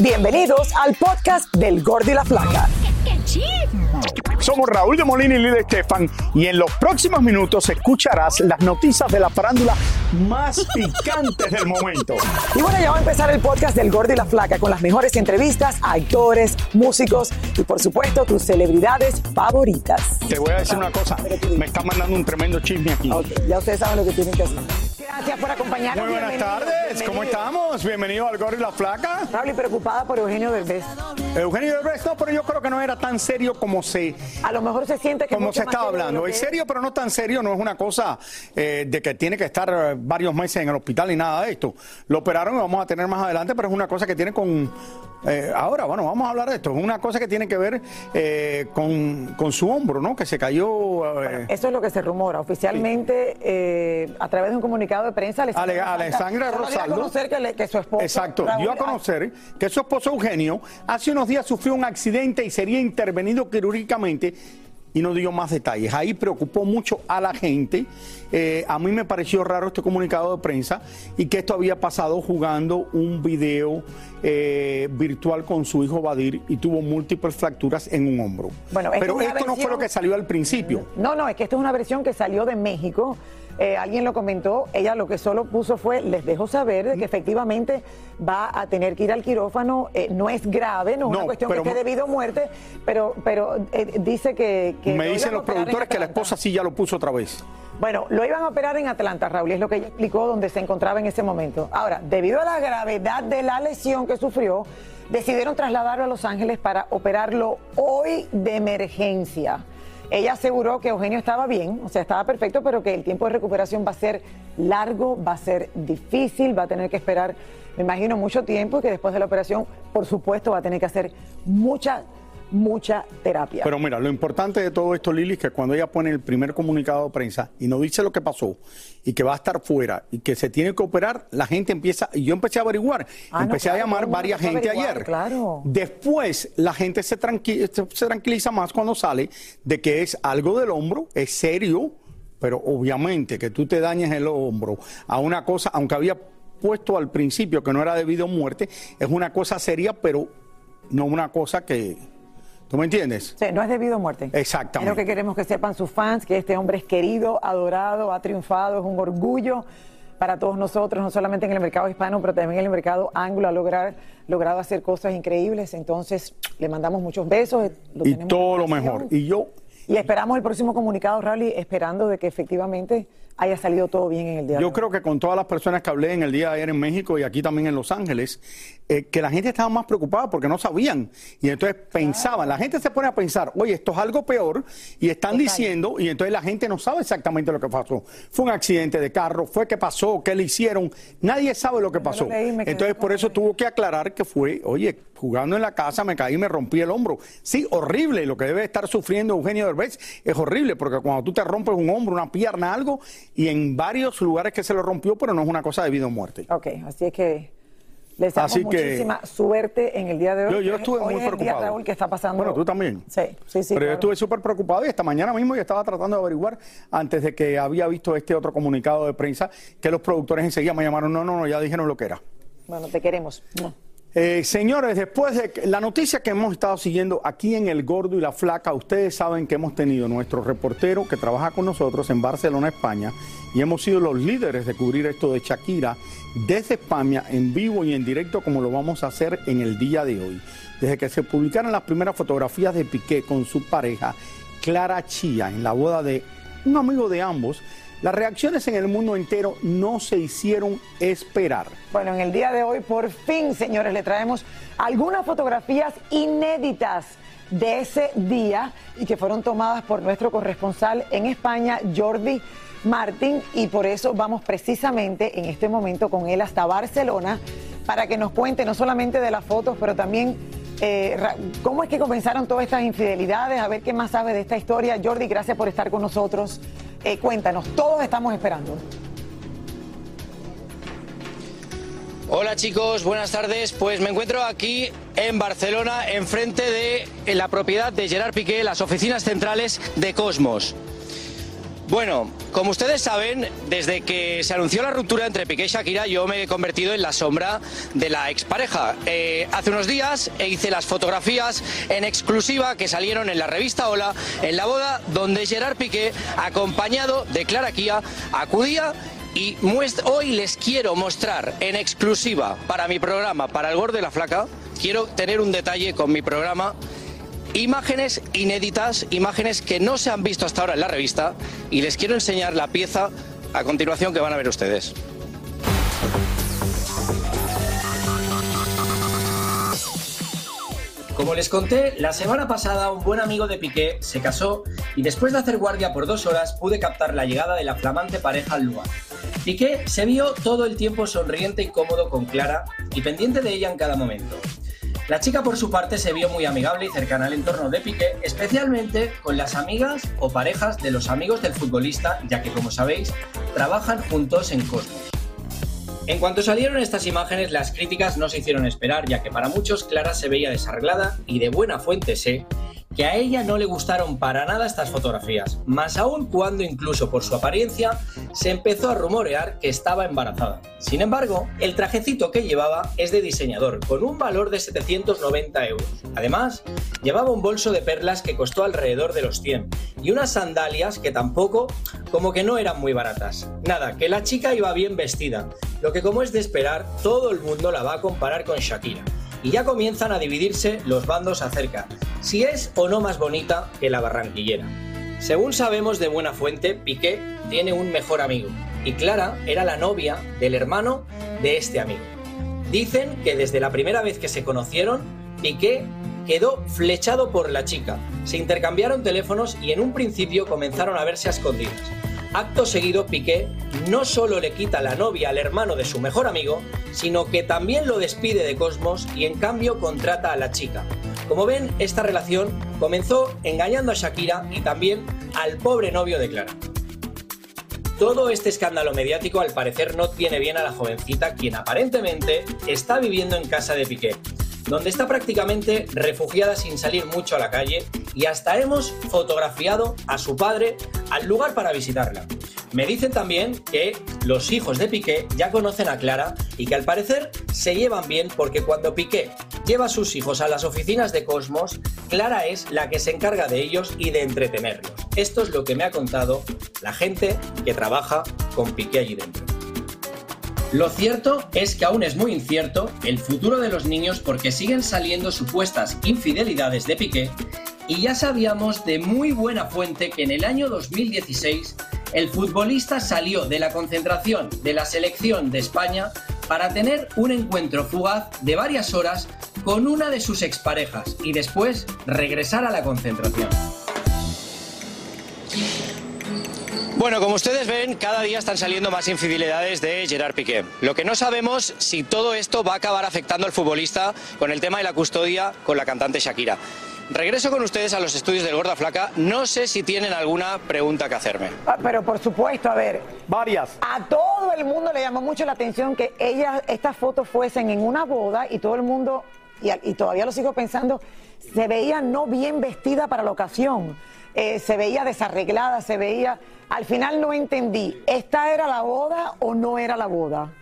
Bienvenidos al podcast del Gordi la Flaca. Somos Raúl de Molina y Lidia Estefan y en los próximos minutos escucharás las noticias de la farándula más picantes del momento. Y bueno, ya va a empezar el podcast del Gordi y la Flaca con las mejores entrevistas a actores, músicos y por supuesto tus celebridades favoritas. Te voy a decir una cosa, me está mandando un tremendo chisme aquí. Ya ustedes saben lo que tienen que hacer. Gracias por acompañarnos. Muy buenas tardes, ¿cómo estamos? Bienvenido al Gordo y la Flaca. Raúl, y preocupada por Eugenio Derbez. Eugenio Derbez, no, pero yo creo que no era tan serio como se, A lo mejor se siente que como se de hablando. Es serio, pero no tan serio, no es una cosa eh, de que tiene que estar eh, varios meses en el hospital y nada de esto. Lo operaron y vamos a tener más adelante, pero es una cosa que tiene con... eh, ahora, bueno, vamos a hablar de esto. Es una cosa que tiene que ver eh, con, con su hombro, ¿no? Que se cayó... eh, Eso es lo que se rumora. Oficialmente, eh, a través de un comunicado de prensa, Ale- Alexandra dio a conocer que, le- que su esposo. Exacto, Raúl, dio a conocer que su esposo Eugenio hace unos días sufrió un accidente y sería intervenido quirúrgicamente y no dio más detalles. Ahí preocupó mucho a la gente. Eh, a mí me pareció raro este comunicado de prensa y que esto había pasado jugando un video eh, virtual con su hijo Badir y tuvo múltiples fracturas en un hombro. Bueno, Pero esto no fue lo que salió al principio. No, no, es que esto es una versión que salió de México. Eh, alguien lo comentó, ella lo que solo puso fue, les dejo saber de que efectivamente va a tener que ir al quirófano, eh, no es grave, no es No, una cuestión que esté debido a muerte, pero, pero eh, dice que... que Me lo dicen los productores que la esposa sí ya lo puso otra vez. Bueno, lo iban a operar en Atlanta, Raúl, es lo que ella explicó donde se encontraba en ese momento. Ahora, debido a la gravedad de la lesión que sufrió, decidieron trasladarlo a Los Ángeles para operarlo hoy de emergencia. Ella aseguró que Eugenio estaba bien, o sea, estaba perfecto, pero que el tiempo de recuperación va a ser largo, va a ser difícil, va a tener que esperar, me imagino, mucho tiempo y que después de la operación, por supuesto, va a tener que hacer mucha, mucha terapia. Pero mira, lo importante de todo esto, Lili, es que cuando ella pone el primer comunicado de prensa y nos dice lo que pasó y que va a estar fuera y que se tiene que operar, la gente empieza, y yo empecé a averiguar, Ah, no, empecé claro, a llamar varias gente ayer. claro. Después la gente se, tranqui- se- se tranquiliza más cuando sale de que es algo del hombro, es serio, pero obviamente que tú te dañes el hombro a una cosa, aunque había puesto al principio que no era debido a muerte, es una cosa seria, pero no una cosa que... ¿Tú me entiendes? Sí, no es debido a muerte. Exactamente. Es lo que queremos que sepan sus fans, que este hombre es querido, adorado, ha triunfado, es un orgullo para todos nosotros, no solamente en el mercado hispano, pero también en el mercado anglo, ha lograr, logrado hacer cosas increíbles. Entonces, le mandamos muchos besos. lo y todo lo mejor. Y yo, Y esperamos el próximo comunicado, Rally, esperando de que efectivamente haya salido todo bien en el día de yo hoy. creo que con todas las personas que hablé en el día de ayer en México y aquí también en Los Ángeles, eh, que la gente estaba más preocupada porque no sabían. Y entonces pensaban, la gente se pone a pensar, oye, esto es algo peor, y están diciendo, y entonces la gente no sabe exactamente lo que pasó. Fue un accidente de carro, fue que pasó, qué le hicieron, nadie sabe lo que pasó. leí, Entonces por eso tuvo que aclarar que fue, oye, jugando en la casa me caí y me rompí el hombro. Sí, horrible, lo que debe estar sufriendo Eugenio Derbez es horrible, porque cuando tú te rompes un hombro, una pierna, algo, y en varios lugares que se lo rompió, pero no es una cosa de vida o muerte. Ok, así es que Les deseamos Así que- muchísima suerte en el día de hoy. Yo, yo estuve Hoy muy es el día, preocupado. Raúl, que está pasando. Bueno, tú también. Sí, sí, sí. Pero yo estuve súper preocupado y esta mañana mismo yo estaba tratando de averiguar, antes de que había visto este otro comunicado de prensa, que los productores enseguida me llamaron, no, no, no, ya dijeron lo que era. Bueno, te queremos. Eh, señores, después de la noticia que hemos estado siguiendo aquí en El Gordo y la Flaca, ustedes saben que hemos tenido nuestro reportero que trabaja con nosotros en Barcelona, España, y hemos sido los líderes de cubrir esto de Shakira desde España, en vivo y en directo, como lo vamos a hacer en el día de hoy. Desde que se publicaron las primeras fotografías de Piqué con su pareja, Clara Chía, en la boda de un amigo de ambos, las reacciones en el mundo entero no se hicieron esperar. Bueno, en el día de hoy, por fin, señores, le traemos algunas fotografías inéditas de ese día y que fueron tomadas por nuestro corresponsal en España, Jordi Martín, y por eso vamos precisamente en este momento con él hasta Barcelona para que nos cuente no solamente de las fotos, pero también eh, cómo es que comenzaron todas estas infidelidades, a ver qué más sabe de esta historia. Jordi, gracias por estar con nosotros. Eh, cuéntanos, todos estamos esperando. Hola chicos, buenas tardes. Pues me encuentro aquí en Barcelona, enfrente de la propiedad de Gerard Piqué, las oficinas centrales de Cosmos. Bueno, como ustedes saben, desde que se anunció la ruptura entre Piqué y Shakira, yo me he convertido en la sombra de la expareja. Eh, hace unos días hice las fotografías en exclusiva que salieron en la revista Hola, en la boda donde Gerard Piqué, acompañado de Clara Kia, acudía y hoy les quiero mostrar en exclusiva para mi programa, para el Gordo de la Flaca, quiero tener un detalle con mi programa imágenes inéditas, imágenes que no se han visto hasta ahora en la revista y les quiero enseñar la pieza a continuación que van a ver ustedes. Como les conté, la semana pasada un buen amigo de Piqué se casó y después de hacer guardia por dos horas pude captar la llegada de la flamante pareja al lugar. Piqué se vio todo el tiempo sonriente y cómodo con Clara y pendiente de ella en cada momento. La chica por su parte se vio muy amigable y cercana al entorno de Piqué, especialmente con las amigas o parejas de los amigos del futbolista, ya que como sabéis, trabajan juntos en Cosmos. En cuanto salieron estas imágenes, las críticas no se hicieron esperar, ya que para muchos Clara se veía desarreglada y de buena fuente sé que a ella no le gustaron para nada estas fotografías, más aún cuando incluso por su apariencia se empezó a rumorear que estaba embarazada. Sin embargo, el trajecito que llevaba es de diseñador, con un valor de 790 euros. Además, llevaba un bolso de perlas que costó alrededor de los 100 y unas sandalias que tampoco, como que no eran muy baratas. Nada, que la chica iba bien vestida, lo que como es de esperar, todo el mundo la va a comparar con Shakira. Y ya comienzan a dividirse los bandos acerca si es o no más bonita que la barranquillera. Según sabemos de buena fuente, Piqué tiene un mejor amigo y Clara era la novia del hermano de este amigo. Dicen que desde la primera vez que se conocieron, Piqué quedó flechado por la chica. Se intercambiaron teléfonos y en un principio comenzaron a verse a escondidas. Acto seguido, Piqué no solo le quita la novia al hermano de su mejor amigo, sino que también lo despide de Cosmos y en cambio contrata a la chica. Como ven, esta relación comenzó engañando a Shakira y también al pobre novio de Clara. Todo este escándalo mediático al parecer no tiene bien a la jovencita quien aparentemente está viviendo en casa de Piqué, donde está prácticamente refugiada sin salir mucho a la calle y hasta hemos fotografiado a su padre al lugar para visitarla. Me dicen también que los hijos de Piqué ya conocen a Clara y que al parecer se llevan bien porque cuando Piqué lleva a sus hijos a las oficinas de Cosmos, Clara es la que se encarga de ellos y de entretenerlos. Esto es lo que me ha contado la gente que trabaja con Piqué allí dentro. Lo cierto es que aún es muy incierto el futuro de los niños porque siguen saliendo supuestas infidelidades de Piqué y ya sabíamos de muy buena fuente que en el año 2016 el futbolista salió de la concentración de la selección de España para tener un encuentro fugaz de varias horas con una de sus exparejas y después regresar a la concentración. Bueno, como ustedes ven, cada día están saliendo más infidelidades de Gerard Piqué. Lo que no sabemos si todo esto va a acabar afectando al futbolista con el tema de la custodia con la cantante Shakira. regreso con ustedes a los estudios del Gorda Flaca. No sé si tienen alguna pregunta que hacerme. Ah, Pero por supuesto, a ver, Varias. a todo el mundo le llamó mucho la atención que ellas, estas fotos fuesen en una boda y todo el mundo, y, y todavía lo sigo pensando, se veía no bien vestida para la ocasión, Eh, se veía desarreglada, se veía, al final no entendí, ¿esta era la boda o no era la boda?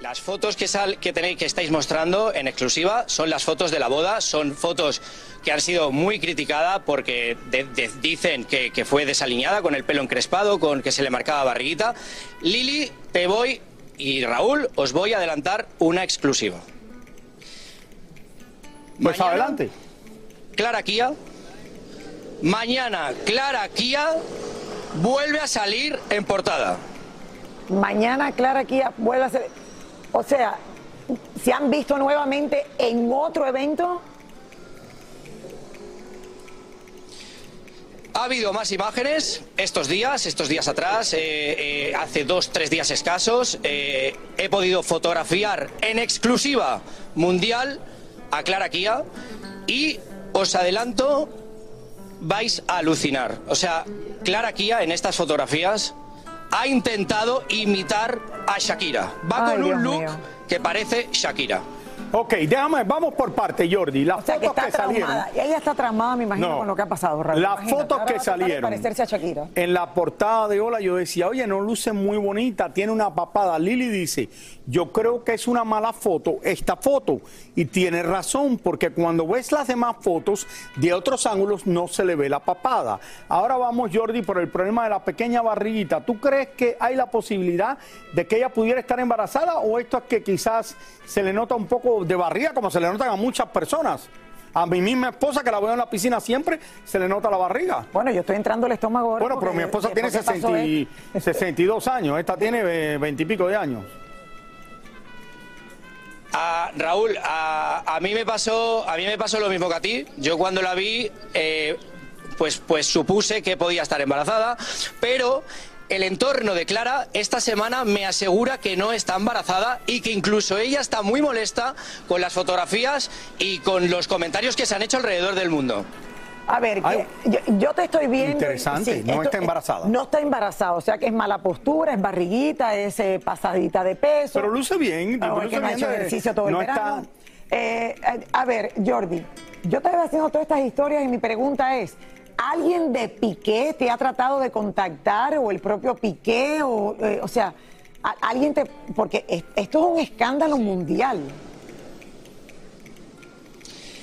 Las fotos que, sal, que tenéis, que estáis mostrando en exclusiva son las fotos de la boda, son fotos que han sido muy criticadas porque de- de- dicen que, que fue desaliñada, con el pelo encrespado, con que se le marcaba barriguita. Lili, te voy, y Raúl, os voy a adelantar una exclusiva. Pues Mañana- adelante. Clara Kia. Mañana Clara Kia vuelve a salir en portada. Mañana Clara aquí vuelve a ser, o sea, ¿se han visto nuevamente en otro evento? Ha habido más imágenes estos días, estos días atrás, eh, eh, hace dos, tres días escasos. eh, he podido fotografiar en exclusiva mundial a Clara Kia y os adelanto, vais a alucinar. O sea, Clara Kia en estas fotografías ha intentado imitar a Shakira. Va Ay, con Dios un look mío. que parece Shakira. Ok, déjame, vamos por parte, Jordi. Las O sea, que fotos está que salieron. ella está traumada, me imagino, No. con lo que ha pasado, Raúl. Las Imagínate, fotos ahora que salieron. parecerse a Shakira. En la portada de Hola yo decía, oye, no luce muy bonita, tiene una papada. Lili dice, yo creo que es una mala foto esta foto. Y tiene razón, porque cuando ves las demás fotos de otros ángulos no se le ve la papada. Ahora vamos, Jordi, por el problema de la pequeña barriguita. ¿Tú crees que hay la posibilidad de que ella pudiera estar embarazada o esto es que quizás se le nota un poco de barriga como se le notan a muchas personas? A mi misma esposa, que la veo en la piscina siempre, se le nota la barriga. Bueno, yo estoy entrando al estómago ahora. Bueno, pero mi esposa tiene después que pasó 60 y- esto- 62 años, esta tiene eh, 20 y pico de años. A Raúl, a, a mí me pasó, a mí me pasó lo mismo que a ti. Yo cuando la vi, eh, pues, pues supuse que podía estar embarazada, pero el entorno de Clara esta semana me asegura que no está embarazada y que incluso ella está muy molesta con las fotografías y con los comentarios que se han hecho alrededor del mundo. A ver, que yo, yo te estoy viendo. interesante, no está embarazada. No está embarazada, o sea que es mala postura, es barriguita, es eh, pasadita de peso. Pero luce bien, Ah, luce que no ha bien hecho ejercicio todo no el verano. Eh, eh, a ver, Jordi, yo te voy haciendo todas estas historias y mi pregunta es, ¿alguien de Piqué te ha tratado de contactar o el propio Piqué? O, eh, o sea, alguien te... Porque es- esto es un escándalo mundial.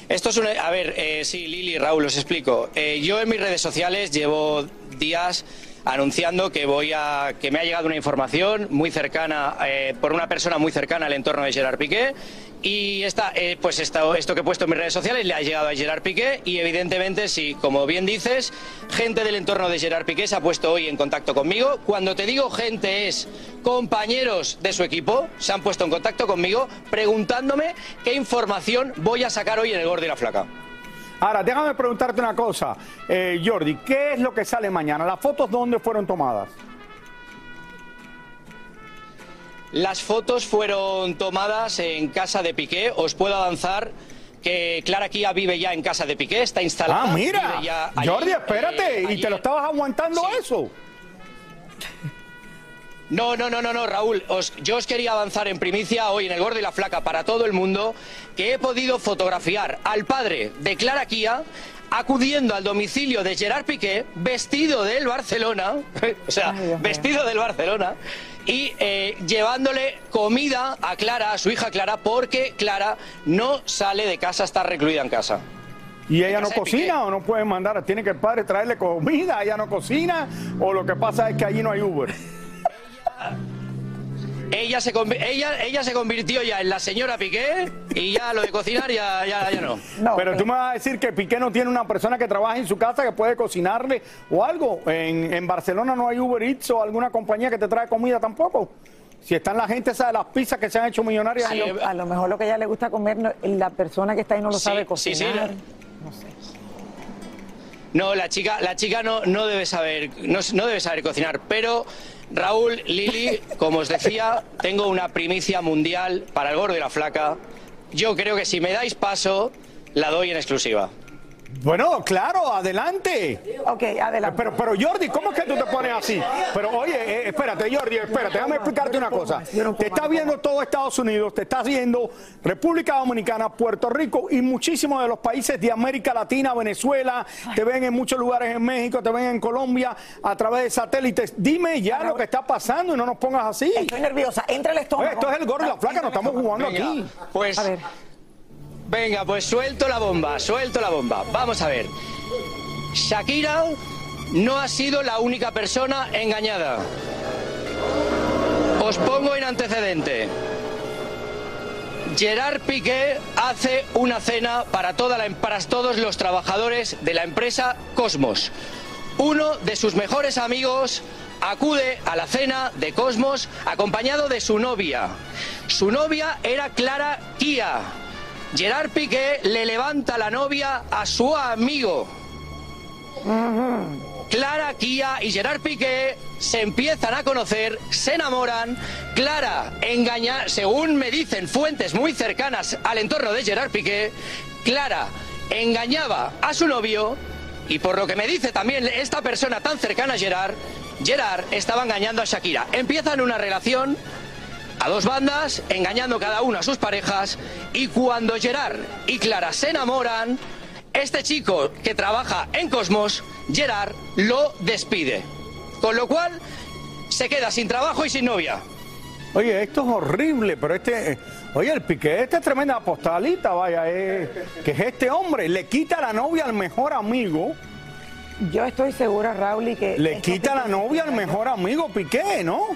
Esto es una... A ver, eh, sí, Lili, Raúl, os explico. Eh, yo en mis redes sociales llevo días anunciando que voy a que me ha llegado una información muy cercana eh, por una persona muy cercana al entorno de Gerard Piqué y esta, eh, pues esto que he puesto en mis redes sociales le ha llegado a Gerard Piqué y evidentemente sí, como bien dices, gente del entorno de Gerard Piqué se ha puesto hoy en contacto conmigo. Cuando te digo gente es compañeros de su equipo, se han puesto en contacto conmigo preguntándome qué información voy a sacar hoy en el Gordo y la Flaca. Ahora, déjame preguntarte una cosa, eh, Jordi, ¿qué es lo que sale mañana? ¿Las fotos dónde fueron tomadas? Las fotos fueron tomadas en casa de Piqué. Os puedo avanzar que Clara Kia vive ya en casa de Piqué, está instalada. Ah, mira, allí, Jordi, espérate, eh, ¿y te lo estabas aguantando Sí. eso? No, no, no, no, no, Raúl. os- yo os quería avanzar en primicia hoy en el Gordo y la Flaca para todo el mundo que he podido fotografiar al padre de Clara Kia acudiendo al domicilio de Gerard Piqué vestido del Barcelona, o sea, Ay, vestido del Barcelona y eh, llevándole comida a Clara, a su hija Clara, porque Clara no sale de casa, está recluida en casa. ¿Y ella no cocina o no puede mandar? ¿Tiene que el padre traerle comida? ¿Ella no cocina? ¿O lo que pasa es que allí no hay Uber? Ella se, ella, ella se convirtió ya en la señora Piqué y ya lo de cocinar ya, ya, ya no. No, Pero tú me vas a decir que Piqué no tiene una persona que trabaja en su casa que puede cocinarle o algo. En, en Barcelona no hay Uber Eats o alguna compañía que te trae comida tampoco. Si están la gente esa de las pizzas que se han hecho millonarias. a, Sí, lo, a lo mejor lo que a ella le gusta comer, no- la persona que está ahí no lo Sí, sabe sí, sí, cocinar. no. No, la chica, la chica no, no debe saber, no, no debe saber cocinar, pero Raúl, Lili, como os decía, tengo una primicia mundial para el gordo y la flaca. yo creo que si me dais paso, la doy en exclusiva. Bueno, claro, adelante. Ok, adelante. Pero, pero Jordi, ¿cómo es que tú te pones así? Pero oye, eh, espérate, Jordi, espérate, déjame explicarte una cosa. Te está viendo todo Estados Unidos, te estás viendo República Dominicana, Puerto Rico y muchísimos de los países de América Latina, Venezuela, te ven en muchos lugares en México, te ven en Colombia a través de satélites. Dime ya lo que está pasando y no nos pongas así. Estoy nerviosa, entra el estómago. Esto es el gordo y la flaca, no estamos jugando aquí. Pues, A ver. Venga, pues suelto la bomba, suelto la bomba. Vamos a ver. Shakira no ha sido la única persona engañada. Os pongo en antecedente. Gerard Piqué hace una cena para, la- para todos los trabajadores de la empresa Cosmos. Uno de sus mejores amigos acude a la cena de Cosmos acompañado de su novia. Su novia era Clara Kia. Gerard Piqué le levanta la novia a su amigo. Clara, Kia y Gerard Piqué se empiezan a conocer, se enamoran. Clara engaña, según me dicen fuentes muy cercanas al entorno de Gerard Piqué, Clara engañaba a su novio y por lo que me dice también esta persona tan cercana a Gerard, Gerard estaba engañando a Shakira. Empiezan una relación a dos bandas, engañando cada uno a sus parejas, y cuando Gerard y Clara se enamoran, este chico que trabaja en Cosmos, Gerard, lo despide. Con lo cual, se queda sin trabajo y sin novia. Oye, esto es horrible, pero este, oye, el Piqué, este es tremenda postalita, vaya, eh, que es este hombre, le quita la novia al mejor amigo, Yo estoy segura, Raúl, y que... le quita la novia al mejor amigo Piqué, ¿no?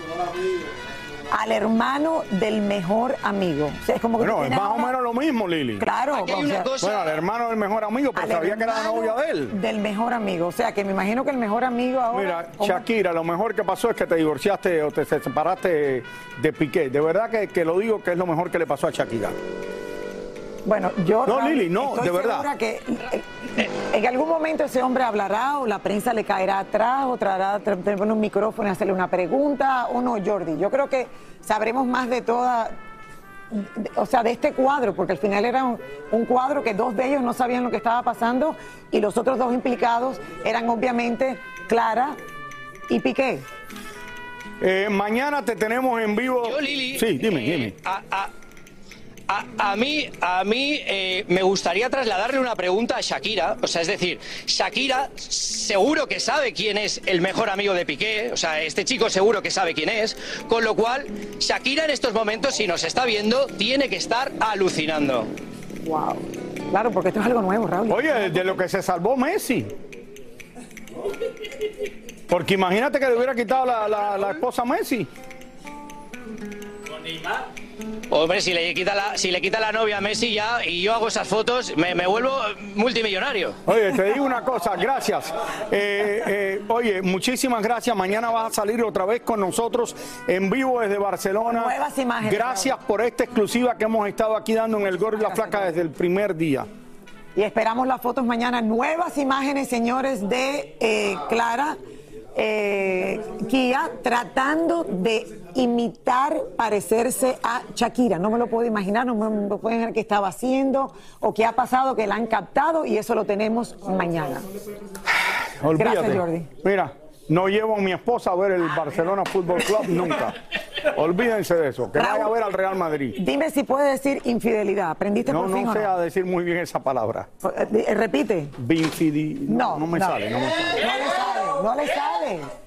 Al hermano del mejor amigo. O sea, es como que Bueno, es más o menos lo mismo, Lili. Claro, Aquí hay o una sea, cosa- Bueno, al hermano del mejor amigo, pero sabía que era la novia de él. Del mejor amigo. O sea, que me imagino que el mejor amigo ahora... Mira, ¿cómo? Shakira, lo mejor que pasó es que te divorciaste o te separaste de Piqué. De verdad que, que lo digo que es lo mejor que le pasó a Shakira. Bueno, yo... No, Lili, no, estoy de verdad. segura que eh, en algún momento ese hombre hablará o la prensa le caerá atrás o traerá un micrófono y hacerle una pregunta o no, Jordi. Yo creo que sabremos más de toda... O sea, de este cuadro, porque al final era un, un cuadro que dos de ellos no sabían lo que estaba pasando y los otros dos implicados eran obviamente Clara y Piqué. Eh, mañana te tenemos en vivo. Yo, Lili. Sí, dime, eh, dime. A, a- a- a mí, a mí eh, me gustaría trasladarle una pregunta a Shakira. O sea, es decir, Shakira seguro que sabe quién es el mejor amigo de Piqué. O sea, este chico seguro que sabe quién es. Con lo cual, Shakira en estos momentos, si nos está viendo, tiene que estar alucinando. Wow. Claro, porque esto es algo nuevo, Raúl. Oye, de lo que se salvó Messi. Porque imagínate que le hubiera quitado la, la- la esposa a Messi. Hombre, si le quita la, si le quita la novia a Messi ya y yo hago esas fotos, me, me vuelvo multimillonario. Oye, te digo una cosa, gracias. Eh, eh, oye, muchísimas gracias. Mañana vas a salir otra vez con nosotros en vivo desde Barcelona. Nuevas imágenes, Gracias por esta exclusiva que hemos estado aquí dando en el Gordo y la Flaca desde el primer día. Y esperamos las fotos mañana. Nuevas imágenes, señores, de eh, Clara eh, Kia tratando de imitar, parecerse a Shakira. No me lo puedo imaginar, no me lo pueden ver qué estaba haciendo o qué ha pasado, que la han captado y eso lo tenemos mañana. Olvídate. Gracias, Jordi. Mira, no llevo a mi esposa a ver el Barcelona Fútbol Club nunca. Olvídense de eso, que vaya a ver al Real Madrid. Dime si puede decir infidelidad. ¿Aprendiste No, por fin no sé no? a decir muy bien esa palabra. Eh, Repite. Binfidi. No, no me no. sale, no me sale. No le sale, no le sale.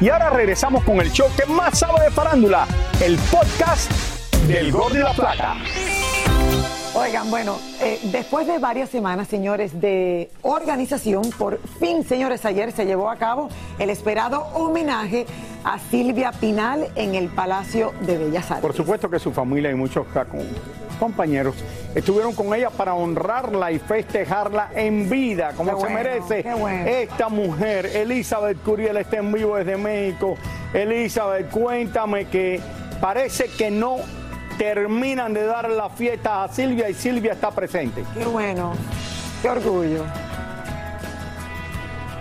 Y ahora regresamos con el show que más sabe de farándula, el podcast del Gol de la Plata. Oigan, bueno, eh, después de varias semanas, señores, de organización, por fin, señores, ayer se llevó a cabo el esperado homenaje a Silvia Pinal en el Palacio de Bellas Artes. Por supuesto que su familia y muchos compañeros estuvieron con ella para honrarla y festejarla en vida, como Qué se bueno, merece bueno. esta mujer. Elizabeth Curiel está en vivo desde México. Elizabeth, cuéntame que parece que no terminan de dar la fiesta a Silvia y Silvia está presente. Qué bueno, qué orgullo.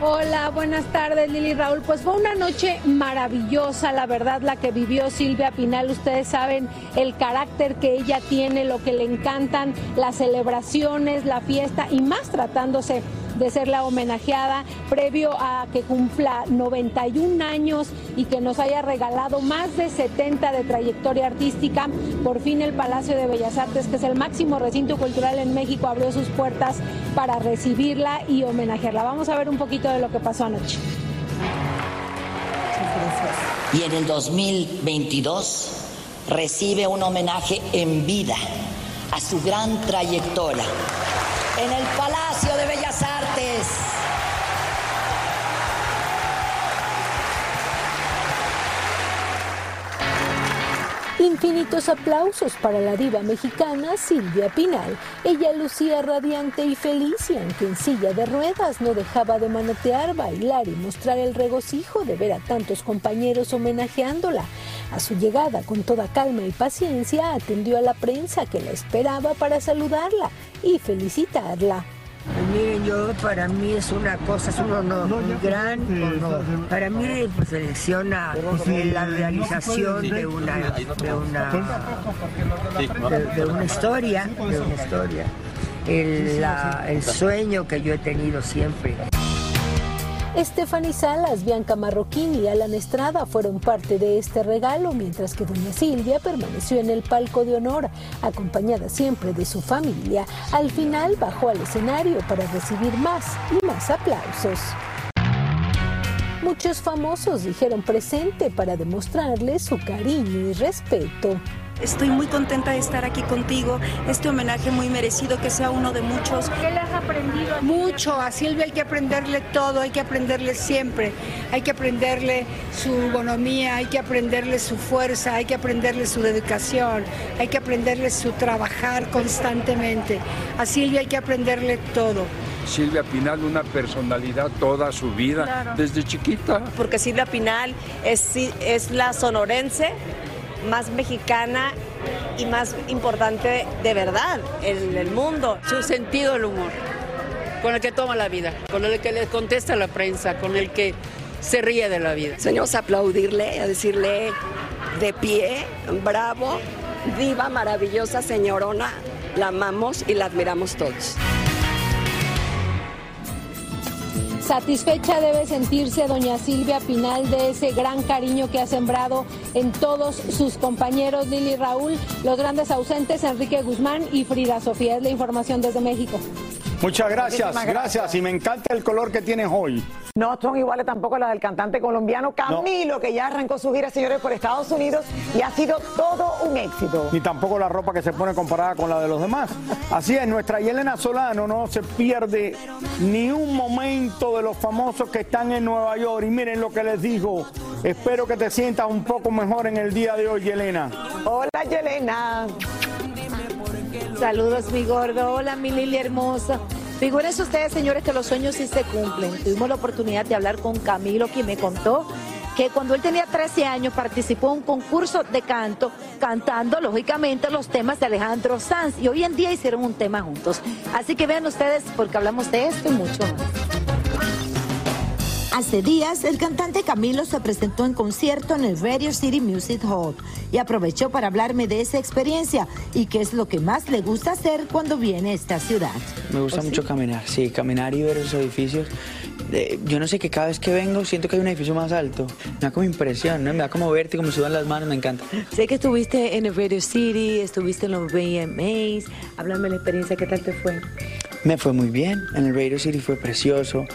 Hola, buenas tardes Lili Raúl. Pues fue una noche maravillosa, la verdad, la que vivió Silvia Pinal. Ustedes saben el carácter que ella tiene, lo que le encantan, las celebraciones, la fiesta y más tratándose de ser la homenajeada previo a que cumpla 91 años y que nos haya regalado más de 70 de trayectoria artística. Por fin el Palacio de Bellas Artes, que es el máximo recinto cultural en México, abrió sus puertas para recibirla y homenajearla. Vamos a ver un poquito de lo que pasó anoche. y en el 2022 recibe un homenaje en vida a su gran trayectoria en el Palacio de Bellas Infinitos aplausos para la diva mexicana Silvia Pinal. Ella lucía radiante y feliz y aunque en silla de ruedas no dejaba de manotear, bailar y mostrar el regocijo de ver a tantos compañeros homenajeándola. A su llegada, con toda calma y paciencia, atendió a la prensa que la esperaba para saludarla y felicitarla. Miren, yo para mí es una cosa, es un honor, un gran honor. Para mí pues, selecciona la realización de una, de una, de, de una historia, de una historia. El, la- el sueño que yo he tenido siempre. Stephanie Salas, Bianca Marroquín y Alan Estrada fueron parte de este regalo, mientras que doña Silvia permaneció en el palco de honor, acompañada siempre de su familia. Al final bajó al escenario para recibir más y más aplausos. Muchos famosos dijeron presente para demostrarle su cariño y respeto. Estoy muy contenta de estar aquí contigo. Este homenaje muy merecido, que sea uno de muchos. ¿Qué le has aprendido? Mucho, a Silvia hay que aprenderle todo, hay que aprenderle siempre, hay que aprenderle su bonomía, hay que aprenderle su fuerza, hay que aprenderle su dedicación, hay que aprenderle su trabajar constantemente. A Silvia hay que aprenderle todo. Silvia Pinal, una personalidad toda su vida, Claro. desde chiquita. porque Silvia Pinal es, sí- es la sonorense más mexicana y más importante de verdad en el mundo. Su sentido del humor, con el que toma la vida, con el que le contesta a la prensa, con el que se ríe de la vida. Soñamos a aplaudirle, a decirle de pie, bravo, diva, maravillosa, señorona, la amamos y la admiramos todos. Satisfecha debe sentirse doña Silvia Pinal de ese gran cariño que ha sembrado en todos sus compañeros Lili Raúl, los grandes ausentes Enrique Guzmán y Frida Sofía. Es la información desde México. Muchas gracias, gracias. Y me encanta el color que tienes hoy. No son iguales tampoco las del cantante colombiano Camilo, que ya arrancó su gira, señores, por Estados Unidos y ha sido todo un éxito. Ni tampoco la ropa que se pone comparada con la de los demás. Así es, nuestra Yelena Solano no se pierde ni un momento de los famosos que están en Nueva York. Y miren lo que les digo. Espero que te sientas un poco mejor en el día de hoy, Yelena. Hola, Yelena. Saludos, mi gordo. Hola, mi Lili hermosa. Figúrense ustedes, señores, que los sueños sí se cumplen. Tuvimos la oportunidad de hablar con Camilo, quien me contó que cuando él tenía 13 años participó en un concurso de canto, cantando, lógicamente, los temas de Alejandro Sanz. Y hoy en día hicieron un tema juntos. Así que vean ustedes, porque hablamos de esto y mucho más. Hace días, el cantante Camilo se presentó en concierto en el Radio City Music Hall y aprovechó para hablarme de esa experiencia y qué es lo que más le gusta hacer cuando viene a esta ciudad. Me gusta mucho caminar, sí, caminar y ver esos edificios. Eh, yo no sé que cada vez que vengo siento que hay un edificio más alto. Me da como impresión, ¿no? Me da como verte, como sudan las manos, me encanta. Sé que estuviste en el Radio City, estuviste en los VMAs. Háblame de la experiencia, ¿qué tal te fue? Me fue muy bien, en el Radio City fue precioso.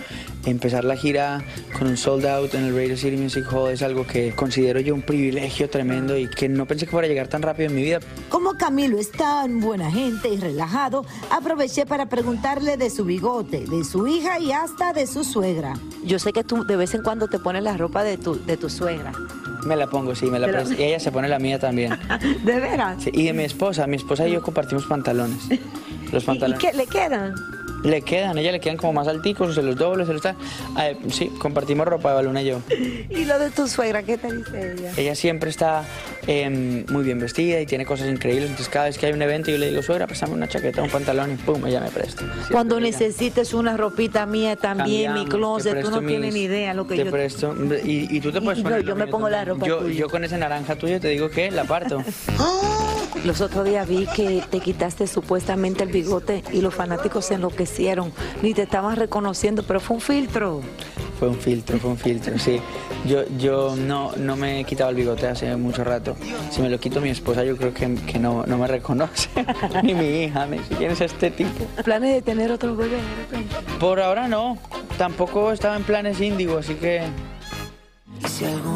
Empezar la gira con un sold out en el Radio City Music Hall es algo que considero yo un privilegio tremendo y que no pensé que fuera a llegar tan rápido en mi vida. Como Camilo es tan buena gente y relajado, aproveché para preguntarle de su bigote, de su hija y hasta de su suegra. Yo sé que tú de vez en cuando te pones la ropa de tu, de tu suegra. Me la pongo, sí, me la presto. Y ella se pone la mía también. ¿De veras? Sí, y de mi esposa, mi esposa y yo compartimos pantalones. Los ¿Y pantalones. qué le quedan? Le quedan, a ella le quedan como más alticos, se los dobles, se los está. Eh, sí, compartimos ropa de baluna y yo. ¿Y lo de tu suegra? ¿Qué te dice ella? Ella siempre está em, muy bien vestida y tiene cosas increíbles. Entonces, cada vez que hay un evento, yo le digo, suegra, préstame una chaqueta, un pantalón y pum, ella me presta. Siempre Cuando ella. necesites una ropita mía también, mi Cambiamos, closet, tú no tienes ni idea lo que te yo... presto. Y, y tú te puedes yo- poner. yo lo me pongo la ropa yo, tuya. yo con ese naranja tuyo te digo que la parto. Los otros días vi que te quitaste supuestamente el bigote y los fanáticos se enloquecieron. Ni te estaban reconociendo, pero fue un filtro. Fue un filtro, fue un filtro, sí. Yo, yo no, no me he quitado el bigote hace mucho rato. Si me lo quito mi esposa, yo creo que, que no, no me reconoce. Ni mi hija, me dice, ¿quién es este tipo? ¿Planes de tener otro bebé de repente? Por ahora no. Tampoco estaba en planes índigo, así que...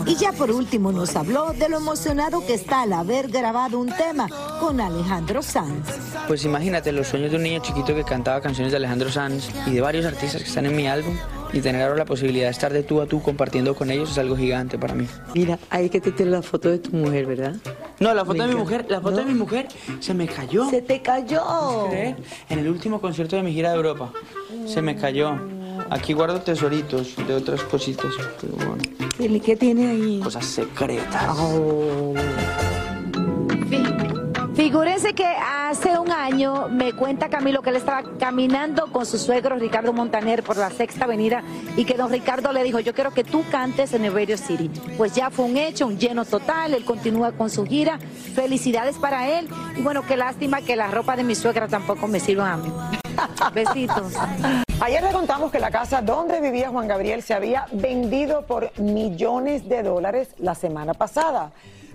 Y ya por último nos habló de lo emocionado que está al haber grabado un tema con Alejandro Sanz. Pues imagínate los sueños de un niño chiquito que cantaba canciones de Alejandro Sanz y de varios artistas que están en mi álbum y tener ahora la posibilidad de estar de tú a tú compartiendo con ellos es algo gigante para mí. Mira, ahí que te tienes la foto de tu mujer, ¿verdad? No, la foto Me de mi mujer, la foto de No. mi mujer se me cayó. Se te cayó. ¿Puedes creer? En el último concierto de mi gira de Europa. Se me cayó. Aquí guardo tesoritos de otras cositas. Pero bueno, ¿Y qué tiene ahí? cosas secretas. Figúrense que hace un año me cuenta Camilo que él estaba caminando con su suegro Ricardo Montaner por la Sexta Avenida y que don Ricardo le dijo, yo quiero que tú cantes en el Radio City. Pues ya fue un hecho, un lleno total, él continúa con su gira. Felicidades para él. Y bueno, qué lástima que la ropa de mi suegra tampoco me sirva a mí. Besitos. Ayer le contamos que la casa donde vivía Juan Gabriel se había vendido por millones de dólares la semana pasada.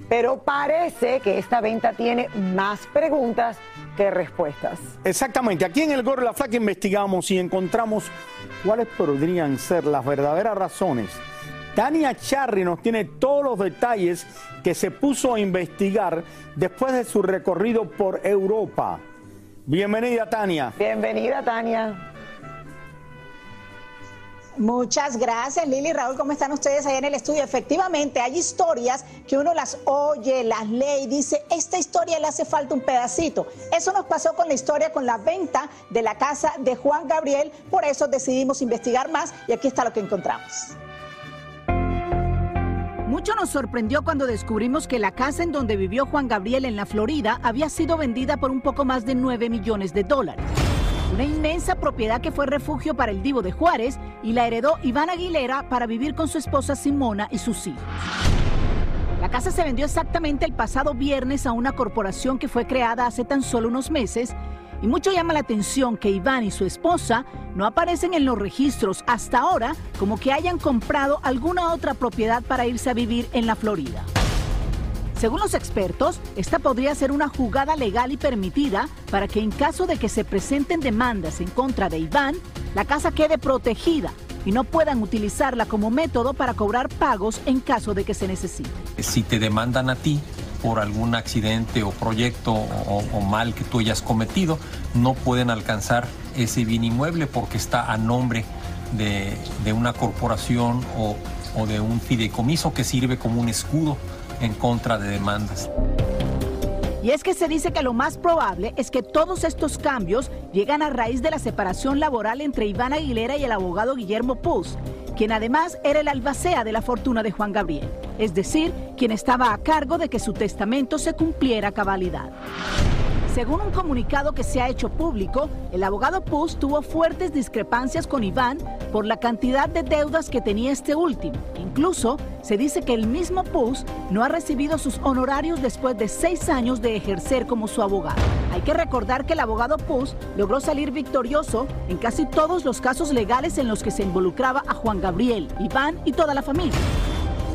Pero parece que esta venta tiene más preguntas que respuestas. Exactamente, aquí en el Gorro la Flaca investigamos y encontramos cuáles podrían ser las verdaderas razones. Tania Charri nos tiene todos los detalles que se puso a investigar después de su recorrido por Europa. Bienvenida, Tania. Bienvenida, Tania. Muchas gracias, Lili y Raúl. ¿Cómo están ustedes ahí en el estudio? Efectivamente, hay historias que uno las oye, las lee y dice, esta historia le hace falta un pedacito. Eso nos pasó con la historia, con la venta de la casa de Juan Gabriel. Por eso decidimos investigar más y aquí está lo que encontramos. Mucho nos sorprendió cuando descubrimos que la casa en donde vivió Juan Gabriel en la Florida había sido vendida por un poco más de 9 millones de dólares. Una inmensa propiedad que fue refugio para el divo de Juárez y la heredó Iván Aguilera para vivir con su esposa Simona y sus hijos. La casa se vendió exactamente el pasado viernes a una corporación que fue creada hace tan solo unos meses y mucho llama la atención que Iván y su esposa no aparecen en los registros hasta ahora como que hayan comprado alguna otra propiedad para irse a vivir en la Florida. Según los expertos, esta podría ser una jugada legal y permitida para que en caso de que se presenten demandas en contra de Iván, la casa quede protegida y no puedan utilizarla como método para cobrar pagos en caso de que se necesite. Si te demandan a ti por algún accidente o proyecto o, mal que tú hayas cometido, no pueden alcanzar ese bien inmueble porque está a nombre de, una corporación o, o de un fideicomiso que sirve como un escudo en contra de demandas. Y es que se dice que lo más probable es que todos estos cambios llegan a raíz de la separación laboral entre Iván Aguilera y el abogado Guillermo Puz, quien además era el albacea de la fortuna de Juan Gabriel, es decir, quien estaba a cargo de que su testamento se cumpliera a cabalidad. Según un comunicado que se ha hecho público, el abogado Puz tuvo fuertes discrepancias con Iván por la cantidad de deudas que tenía este último. Incluso se dice que el mismo Puz no ha recibido sus honorarios después de seis años de ejercer como su abogado. Hay que recordar que el abogado Puz logró salir victorioso en casi todos los casos legales en los que se involucraba a Juan Gabriel, Iván y toda la familia.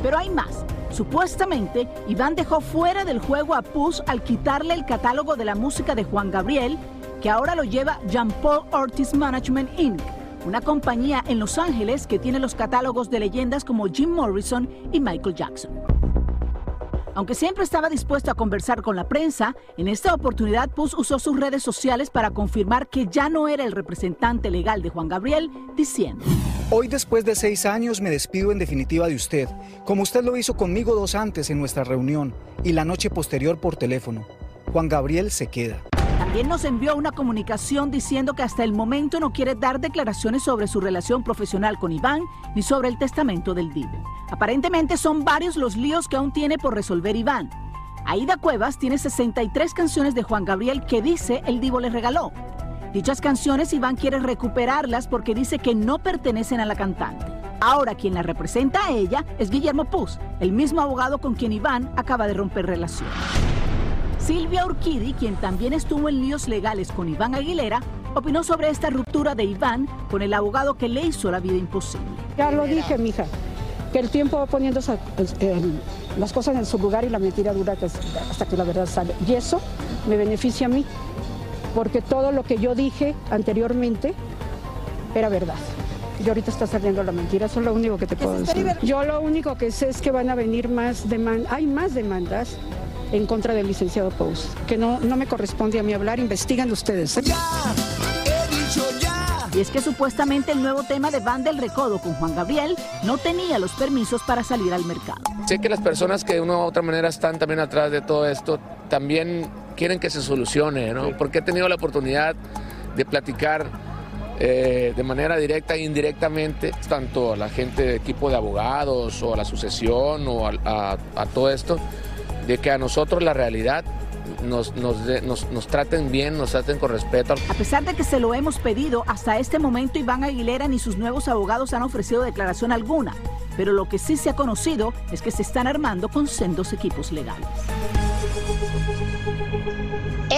Pero hay más. Supuestamente, Iván dejó fuera del juego a Puss al quitarle el catálogo de la música de Juan Gabriel, que ahora lo lleva Jean Paul Ortiz Management Inc., una compañía en Los Ángeles que tiene los catálogos de leyendas como Jim Morrison y Michael Jackson. Aunque siempre estaba dispuesto a conversar con la prensa, en esta oportunidad Puss usó sus redes sociales para confirmar que ya no era el representante legal de Juan Gabriel, diciendo... Hoy después de seis años me despido en definitiva de usted, como usted lo hizo conmigo dos antes en nuestra reunión y la noche posterior por teléfono. Juan Gabriel se queda. También nos envió una comunicación diciendo que hasta el momento no quiere dar declaraciones sobre su relación profesional con Iván ni sobre el testamento del Divo. Aparentemente son varios los líos que aún tiene por resolver Iván. Aida Cuevas tiene 63 canciones de Juan Gabriel que dice el Divo le regaló. Dichas canciones Iván quiere recuperarlas porque dice que no pertenecen a la cantante. Ahora quien la representa a ella es Guillermo Puz, el mismo abogado con quien Iván acaba de romper relación. Silvia Urquidi, quien también estuvo en líos legales con Iván Aguilera, opinó sobre esta ruptura de Iván con el abogado que le hizo la vida imposible. Ya lo dije, mija, que el tiempo va poniendo pues, las cosas en su lugar y la mentira dura hasta que la verdad sale. Y eso me beneficia a mí porque todo lo que yo dije anteriormente era verdad. Y ahorita está saliendo la mentira, eso es lo único que te puedo decir. Yo lo único que sé es que van a venir más demandas, hay más demandas en contra del licenciado Pous, que no, no me corresponde a mí hablar, investigan ustedes. ¿eh? Y es que supuestamente el nuevo tema de Van del Recodo con Juan Gabriel no tenía los permisos para salir al mercado. Sé que las personas que de una u otra manera están también atrás de todo esto también quieren que se solucione, ¿no? Porque he tenido la oportunidad de platicar eh, de manera directa e indirectamente, tanto a la gente de equipo de abogados o a la sucesión o a todo esto, de que a nosotros la realidad nos, nos, traten bien, nos traten con respeto. A pesar de que se lo hemos pedido, hasta este momento Iván Aguilera ni sus nuevos abogados han ofrecido declaración alguna. Pero lo que sí se ha conocido es que se están armando con sendos equipos legales.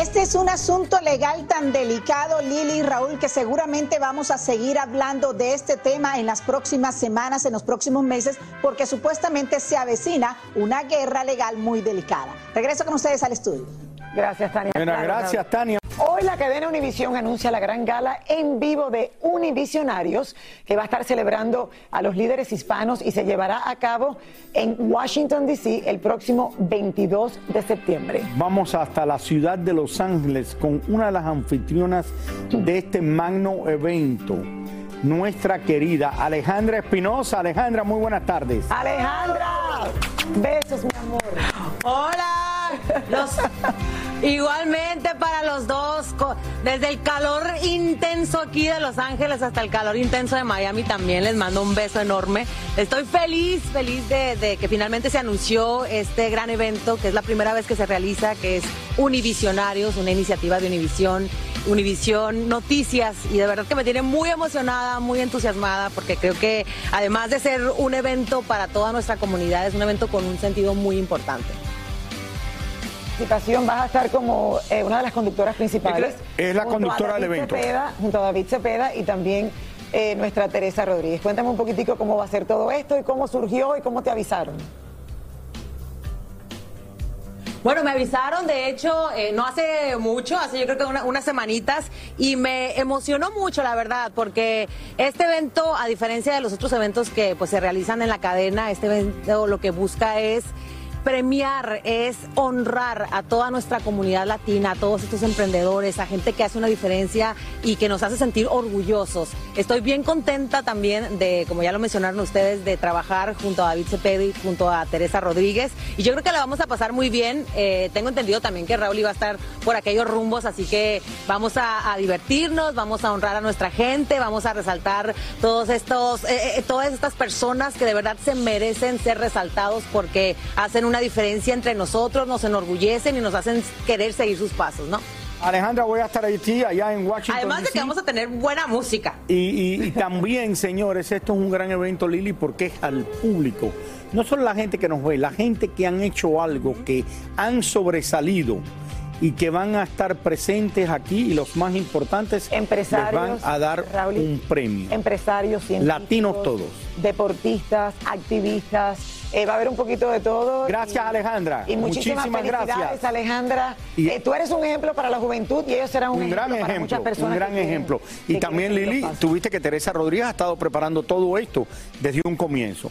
Este es un asunto legal tan delicado, Lili y Raúl, que seguramente vamos a seguir hablando de este tema en las próximas semanas, en los próximos meses, porque supuestamente se avecina una guerra legal muy delicada. Regreso con ustedes al estudio. Gracias, Tania. gracias, Tania. Hoy la cadena Univisión anuncia la gran gala en vivo de Univisionarios que va a estar celebrando a los líderes hispanos y se llevará a cabo en Washington, D.C. el próximo 22 de septiembre. Vamos hasta la ciudad de Los Ángeles con una de las anfitrionas de este magno evento nuestra querida Alejandra Espinosa. Alejandra, muy buenas tardes. Alejandra, besos, mi amor. Hola. Igualmente para los dos, desde el calor intenso aquí de Los Ángeles hasta el calor intenso de Miami también les mando un beso enorme. Estoy feliz, feliz de, que finalmente se anunció este gran evento, que es la primera vez que se realiza, que es Univisionarios, una iniciativa de Univisión. Univisión Noticias y de verdad que me tiene muy emocionada, muy entusiasmada porque creo que además de ser un evento para toda nuestra comunidad es un evento con un sentido muy importante vas a estar como eh, una de las conductoras principales. Es la conductora del evento. junto a David Cepeda y también eh, nuestra Teresa Rodríguez. Cuéntame un poquitico cómo va a ser todo esto y cómo surgió y cómo te avisaron. Bueno, me avisaron, de hecho, eh, no hace mucho, hace yo creo que una- unas semanitas, y me emocionó mucho, la verdad, porque este evento, a diferencia de los otros eventos que pues se realizan en la cadena, este evento lo que busca es premiar, es honrar a toda nuestra comunidad latina, a todos estos emprendedores, a gente que hace una diferencia y que nos hace sentir orgullosos. Estoy bien contenta también de, como ya lo mencionaron ustedes, de trabajar junto a David Cepeda y junto a Teresa Rodríguez. Y yo creo que la vamos a pasar muy bien. Eh, tengo entendido también que Raúl iba a estar por aquellos rumbos, así que vamos a, divertirnos, vamos a honrar a nuestra gente, vamos a resaltar todos estos, eh, eh, todas estas personas que de verdad se merecen ser resaltados porque hacen una diferencia entre nosotros, nos enorgullecen y nos hacen querer seguir sus pasos, ¿no? Alejandra, voy a estar allí, allá en Washington. Además de que vamos a tener buena música. Y, y- y también, señores, esto es un gran evento, Lili, porque es al público. No solo la gente que nos ve, la gente que han hecho algo, que han sobresalido y que van a estar presentes aquí y los más importantes les van a dar Raúl, un premio. Empresarios, científicos, Latinos todos. deportistas, activistas. eh, va a haber un poquito de todo. Gracias, Y- Alejandra. Y muchísimas, Muchísimas gracias. Alejandra. Y- Eh, tú eres un ejemplo para la juventud y ellos serán un, Un gran ejemplo para muchas ejemplo, personas. un gran que ejemplo. que Y también, Lili, tuviste que Teresa Rodríguez ha estado preparando todo esto desde un comienzo.